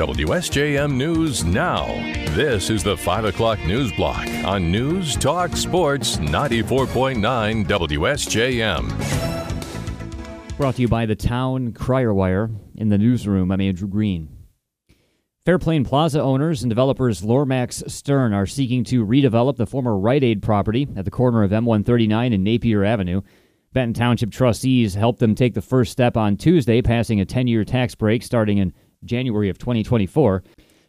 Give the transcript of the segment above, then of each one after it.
WSJM News Now. This is the 5 o'clock news block on News Talk Sports 94.9 WSJM. Brought to you by the Town Crier Wire. In the newsroom, I'm Andrew Green. Fairplain Plaza owners and developers Lormax Stern are seeking to redevelop the former Rite Aid property at the corner of M139 and Napier Avenue. Benton Township trustees helped them take the first step on Tuesday, passing a 10 year tax break starting in January of 2024.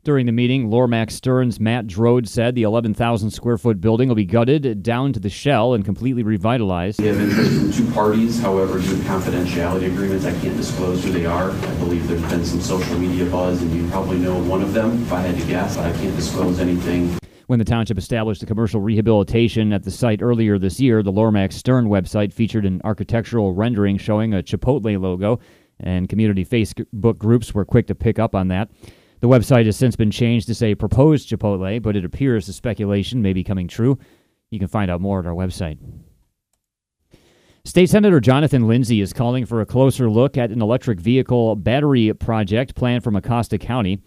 During the meeting, Lormax Stern's Matt Drode said the 11,000 square foot building will be gutted down to the shell and completely revitalized. We have interest from two parties, however, due to confidentiality agreements, I can't disclose who they are. I believe there's been some social media buzz, and you probably know one of them, if I had to guess. I can't disclose anything. When the township established a commercial rehabilitation at the site earlier this year, the Lormax Stern website featured an architectural rendering showing a Chipotle logo, and community Facebook groups were quick to pick up on that. The website has since been changed to say proposed Chipotle, but it appears the speculation may be coming true. You can find out more at our website. State Senator Jonathan Lindsay is calling for a closer look at an electric vehicle battery project planned for Mecosta County.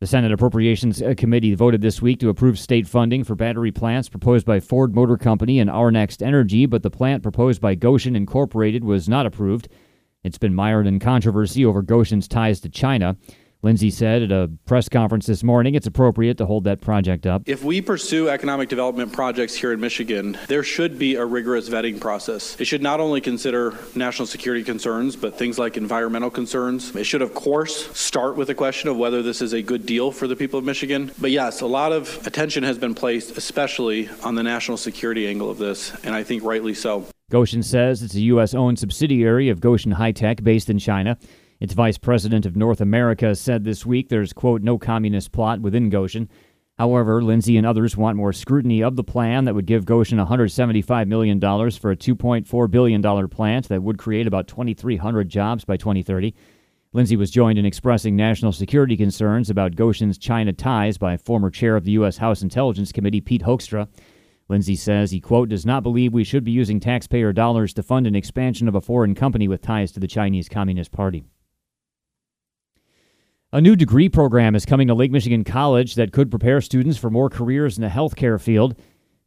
The Senate Appropriations Committee voted this week to approve state funding for battery plants proposed by Ford Motor Company and Our Next Energy, but the plant proposed by Gotion Incorporated was not approved. It's been mired in controversy over Gotion's ties to China. Lindsay said at a press conference this morning it's appropriate to hold that project up. If we pursue economic development projects here in Michigan, there should be a rigorous vetting process. It should not only consider national security concerns, but things like environmental concerns. It should, of course, start with the question of whether this is a good deal for the people of Michigan. But yes, a lot of attention has been placed, especially on the national security angle of this, and I think rightly so. Gotion says it's a U.S. owned subsidiary of Gotion High Tech based in China. Its vice president of North America said this week there's, quote, no communist plot within Gotion. However, Lindsay and others want more scrutiny of the plan that would give Gotion $175 million for a $2.4 billion plant that would create about 2,300 jobs by 2030. Lindsay was joined in expressing national security concerns about Gotion's China ties by former chair of the U.S. House Intelligence Committee, Pete Hoekstra. Lindsay says he, quote, does not believe we should be using taxpayer dollars to fund an expansion of a foreign company with ties to the Chinese Communist Party. A new degree program is coming to Lake Michigan College that could prepare students for more careers in the healthcare field.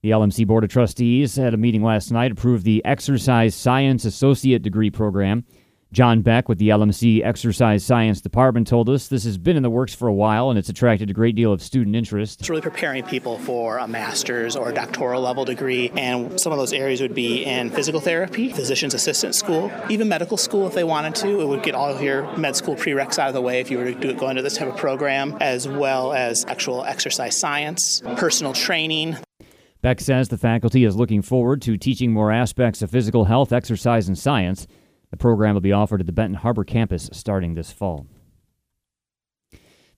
The LMC Board of Trustees at a meeting last night approved the Exercise Science Associate Degree Program. John Beck with the LMC Exercise Science Department told us this has been in the works for a while and it's attracted a great deal of student interest. It's really preparing people for a master's or a doctoral level degree, and some of those areas would be in physical therapy, physician's assistant school, even medical school if they wanted to. It would get all of your med school prereqs out of the way if you were to do, go into this type of program, as well as actual exercise science, personal training. Beck says the faculty is looking forward to teaching more aspects of physical health, exercise, and science. The program will be offered at the Benton Harbor campus starting this fall.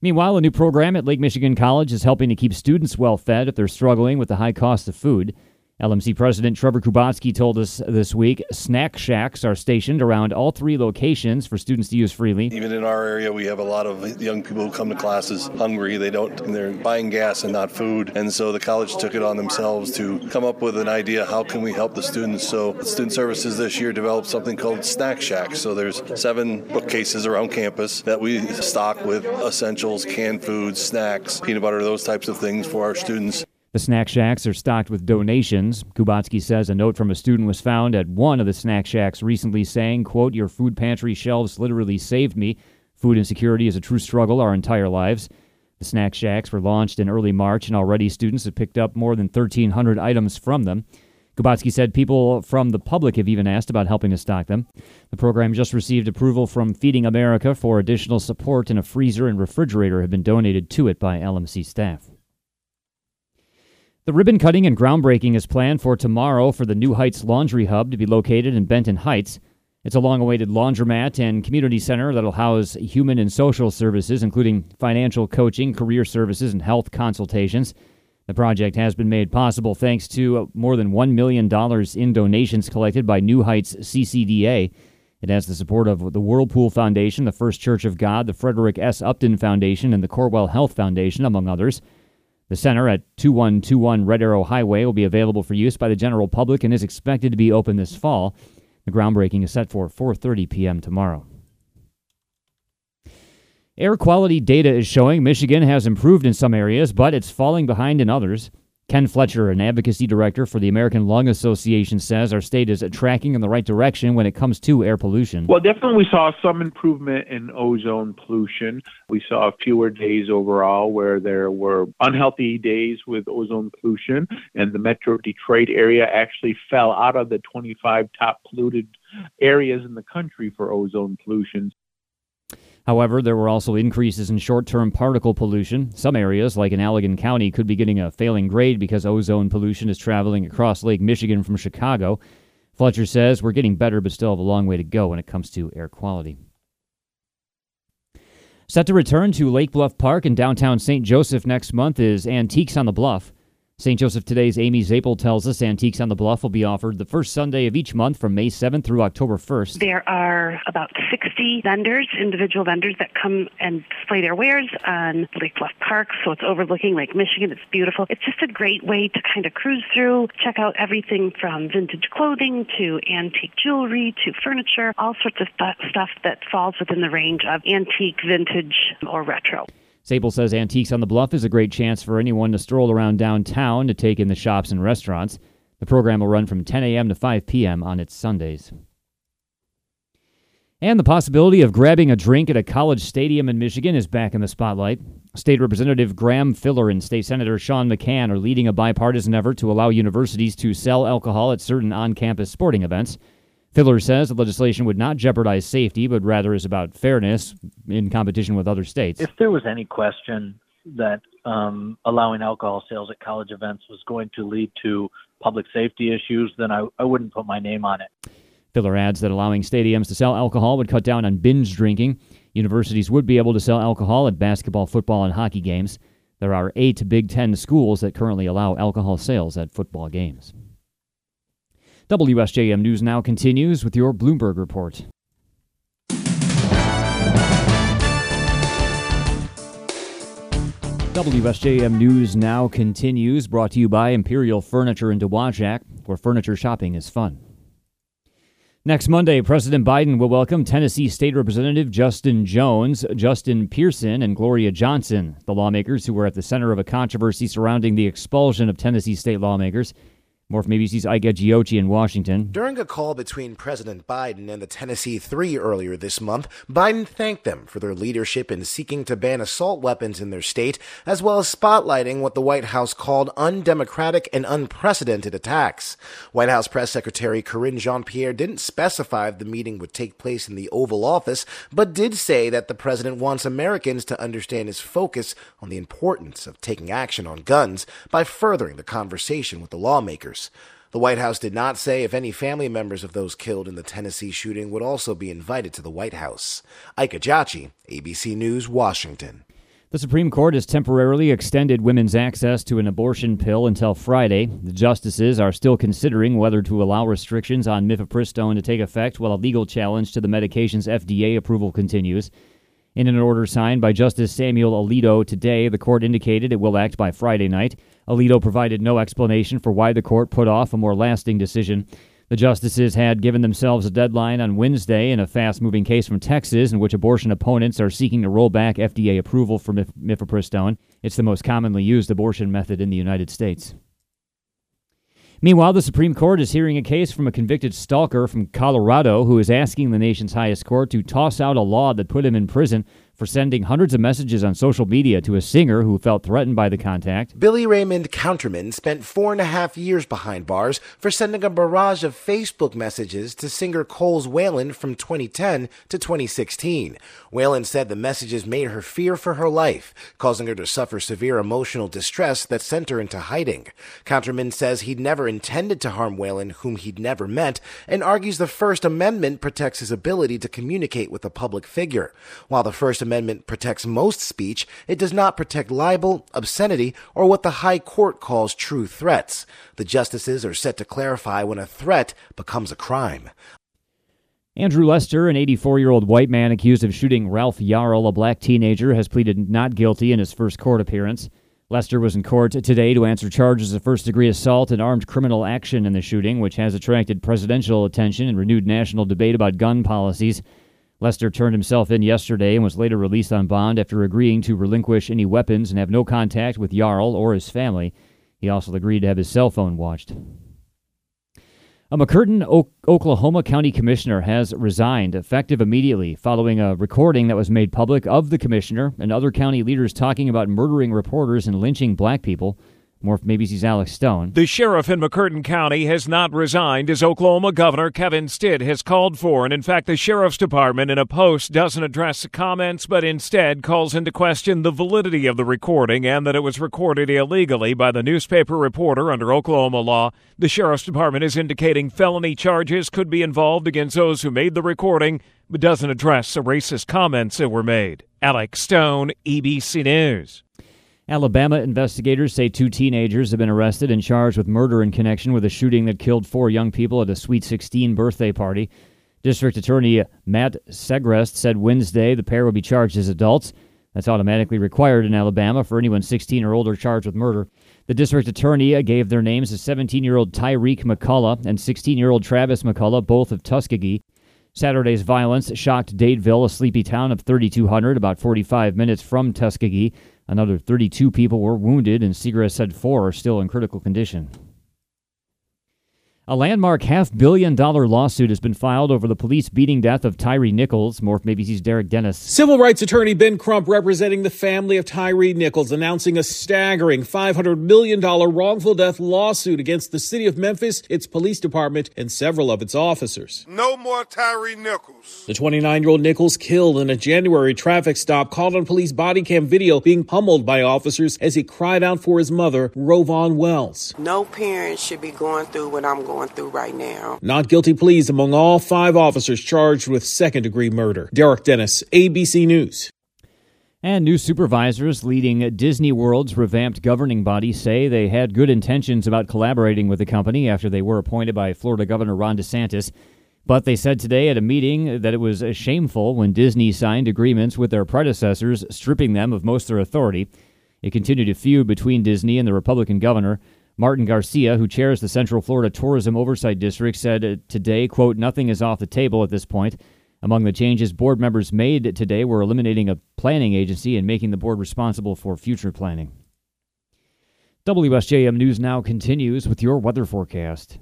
Meanwhile, a new program at Lake Michigan College is helping to keep students well fed if they're struggling with the high cost of food. LMC President Trevor Kubatzky told us this week snack shacks are stationed around all three locations for students to use freely. Even in our area, we have a lot of young people who come to classes hungry. They don't, they're buying gas and not food. And so the college took it on themselves to come up with an idea how can we help the students. So Student Services this year developed something called Snack Shacks. So there's seven bookcases around campus that we stock with essentials, canned foods, snacks, peanut butter, those types of things for our students. The snack shacks are stocked with donations. Kubatzky says a note from a student was found at one of the snack shacks recently saying, quote, Your food pantry shelves literally saved me. Food insecurity is a true struggle our entire lives. The snack shacks were launched in early March, and already students have picked up more than 1,300 items from them. Kubatzky said people from the public have even asked about helping to stock them. The program just received approval from Feeding America for additional support, and a freezer and refrigerator have been donated to it by LMC staff. The ribbon cutting and groundbreaking is planned for tomorrow for the New Heights Laundry Hub to be located in Benton Heights. It's a long awaited laundromat and community center that'll house human and social services, including financial coaching, career services, and health consultations. The project has been made possible thanks to more than $1 million in donations collected by New Heights CCDA. It has the support of the Whirlpool Foundation, the First Church of God, the Frederick S. Upton Foundation, and the Corewell Health Foundation, among others. The center at 2121 Red Arrow Highway will be available for use by the general public and is expected to be open this fall. The groundbreaking is set for 4:30 p.m. tomorrow. Air quality data is showing Michigan has improved in some areas, but it's falling behind in others. Ken Fletcher, an advocacy director for the American Lung Association, says our state is tracking in the right direction when it comes to air pollution. Well, definitely we saw some improvement in ozone pollution. We saw fewer days overall where there were unhealthy days with ozone pollution, and the Metro Detroit area actually fell out of the 25 top polluted areas in the country for ozone pollution. However, there were also increases in short term particle pollution. Some areas, like in Allegan County, could be getting a failing grade because ozone pollution is traveling across Lake Michigan from Chicago. Fletcher says we're getting better, but still have a long way to go when it comes to air quality. Set to return to Lake Bluff Park in downtown St. Joseph next month is Antiques on the Bluff. St. Joseph Today's Amy Zapal tells us Antiques on the Bluff will be offered the first Sunday of each month from May 7th through October 1st. There are about 60 vendors, individual vendors that come and display their wares on Lake Bluff Park, so it's overlooking Lake Michigan. It's beautiful. It's just a great way to kind of cruise through, check out everything from vintage clothing to antique jewelry to furniture, all sorts of stuff that falls within the range of antique, vintage, or retro. Zapal says Antiques on the Bluff is a great chance for anyone to stroll around downtown to take in the shops and restaurants. The program will run from 10 a.m. to 5 p.m. on its Sundays. And the possibility of grabbing a drink at a college stadium in Michigan is back in the spotlight. State Representative Graham Filler and State Senator Sean McCann are leading a bipartisan effort to allow universities to sell alcohol at certain on campus sporting events. Filler says the legislation would not jeopardize safety, but rather is about fairness in competition with other states. If there was any question that um, allowing alcohol sales at college events was going to lead to public safety issues, then I, I wouldn't put my name on it. Filler adds that allowing stadiums to sell alcohol would cut down on binge drinking. Universities would be able to sell alcohol at basketball, football, and hockey games. There are eight Big Ten schools that currently allow alcohol sales at football games. WSJM News Now continues with your Bloomberg report. WSJM News Now continues, brought to you by Imperial Furniture in Dowagiac, where furniture shopping is fun. Next Monday, President Biden will welcome Tennessee State Representative Justin Jones, Justin Pearson, and Gloria Johnson, the lawmakers who were at the center of a controversy surrounding the expulsion of Tennessee state lawmakers. More from ABC's Ike Ejiochi in Washington. During a call between President Biden and the Tennessee Three earlier this month, Biden thanked them for their leadership in seeking to ban assault weapons in their state, as well as spotlighting what the White House called undemocratic and unprecedented attacks. White House Press Secretary Karine Jean-Pierre didn't specify if the meeting would take place in the Oval Office, but did say that the president wants Americans to understand his focus on the importance of taking action on guns by furthering the conversation with the lawmakers. The White House did not say if any family members of those killed in the Tennessee shooting would also be invited to the White House. Ike Ejiochi, ABC News, Washington. The Supreme Court has temporarily extended women's access to an abortion pill until Friday. The justices are still considering whether to allow restrictions on mifepristone to take effect while a legal challenge to the medication's FDA approval continues. In an order signed by Justice Samuel Alito today, the court indicated it will act by Friday night. Alito provided no explanation for why the court put off a more lasting decision. The justices had given themselves a deadline on Wednesday in a fast moving case from Texas in which abortion opponents are seeking to roll back FDA approval for mif- mifepristone. It's the most commonly used abortion method in the United States. Meanwhile, the Supreme Court is hearing a case from a convicted stalker from Colorado who is asking the nation's highest court to toss out a law that put him in prison for sending hundreds of messages on social media to a singer who felt threatened by the contact. Billy Raymond Counterman spent four and a half years behind bars for sending a barrage of Facebook messages to singer Coles Whalen from 2010 to 2016. Whalen said the messages made her fear for her life, causing her to suffer severe emotional distress that sent her into hiding. Counterman says he'd never intended to harm Whalen, whom he'd never met, and argues the First Amendment protects his ability to communicate with a public figure. While the First Amendment protects most speech, it does not protect libel, obscenity, or what the High Court calls true threats. The justices are set to clarify when a threat becomes a crime. Andrew Lester, an 84 year old white man accused of shooting Ralph Yarl, a black teenager, has pleaded not guilty in his first court appearance. Lester was in court today to answer charges of first degree assault and armed criminal action in the shooting, which has attracted presidential attention and renewed national debate about gun policies. Lester turned himself in yesterday and was later released on bond after agreeing to relinquish any weapons and have no contact with Yarl or his family. He also agreed to have his cell phone watched. A McCurtain, o- Oklahoma County Commissioner has resigned effective immediately following a recording that was made public of the commissioner and other county leaders talking about murdering reporters and lynching black people. More from ABC's Alex Stone. The sheriff in McCurtain County has not resigned as Oklahoma Governor Kevin Stitt has called for. And in fact, the sheriff's department in a post doesn't address the comments, but instead calls into question the validity of the recording and that it was recorded illegally by the newspaper reporter under Oklahoma law. The sheriff's department is indicating felony charges could be involved against those who made the recording, but doesn't address the racist comments that were made. Alex Stone, ABC News. Alabama investigators say two teenagers have been arrested and charged with murder in connection with a shooting that killed four young people at a Sweet 16 birthday party. District Attorney Matt Segrest said Wednesday the pair will be charged as adults. That's automatically required in Alabama for anyone 16 or older charged with murder. The district attorney gave their names to 17 year old Tyreek McCullough and 16 year old Travis McCullough, both of Tuskegee. Saturday's violence shocked Dadeville, a sleepy town of 3,200, about 45 minutes from Tuskegee. Another 32 people were wounded, and Segrest said four are still in critical condition. A landmark half billion dollar lawsuit has been filed over the police beating death of Tyre Nichols. More from ABC's Derek Dennis. Civil rights attorney Ben Crump, representing the family of Tyre Nichols, announcing a staggering $500 million wrongful death lawsuit against the city of Memphis, its police department, and several of its officers. No more Tyre Nichols. The 29 year old Nichols, killed in a January traffic stop, caught on police body cam video being pummeled by officers as he cried out for his mother, RowVaughn Wells. No parent should be going through what I'm going through right now. Not guilty pleas among all five officers charged with second degree murder. Derek Dennis, ABC News. And new supervisors leading Disney World's revamped governing body say they had good intentions about collaborating with the company after they were appointed by Florida Governor Ron DeSantis. But they said today at a meeting that it was shameful when Disney signed agreements with their predecessors, stripping them of most of their authority. It continued a feud between Disney and the Republican governor. Martin Garcia, who chairs the Central Florida Tourism Oversight District, said uh, today, quote, nothing is off the table at this point. Among the changes board members made today were eliminating a planning agency and making the board responsible for future planning. WSJM News now continues with your weather forecast.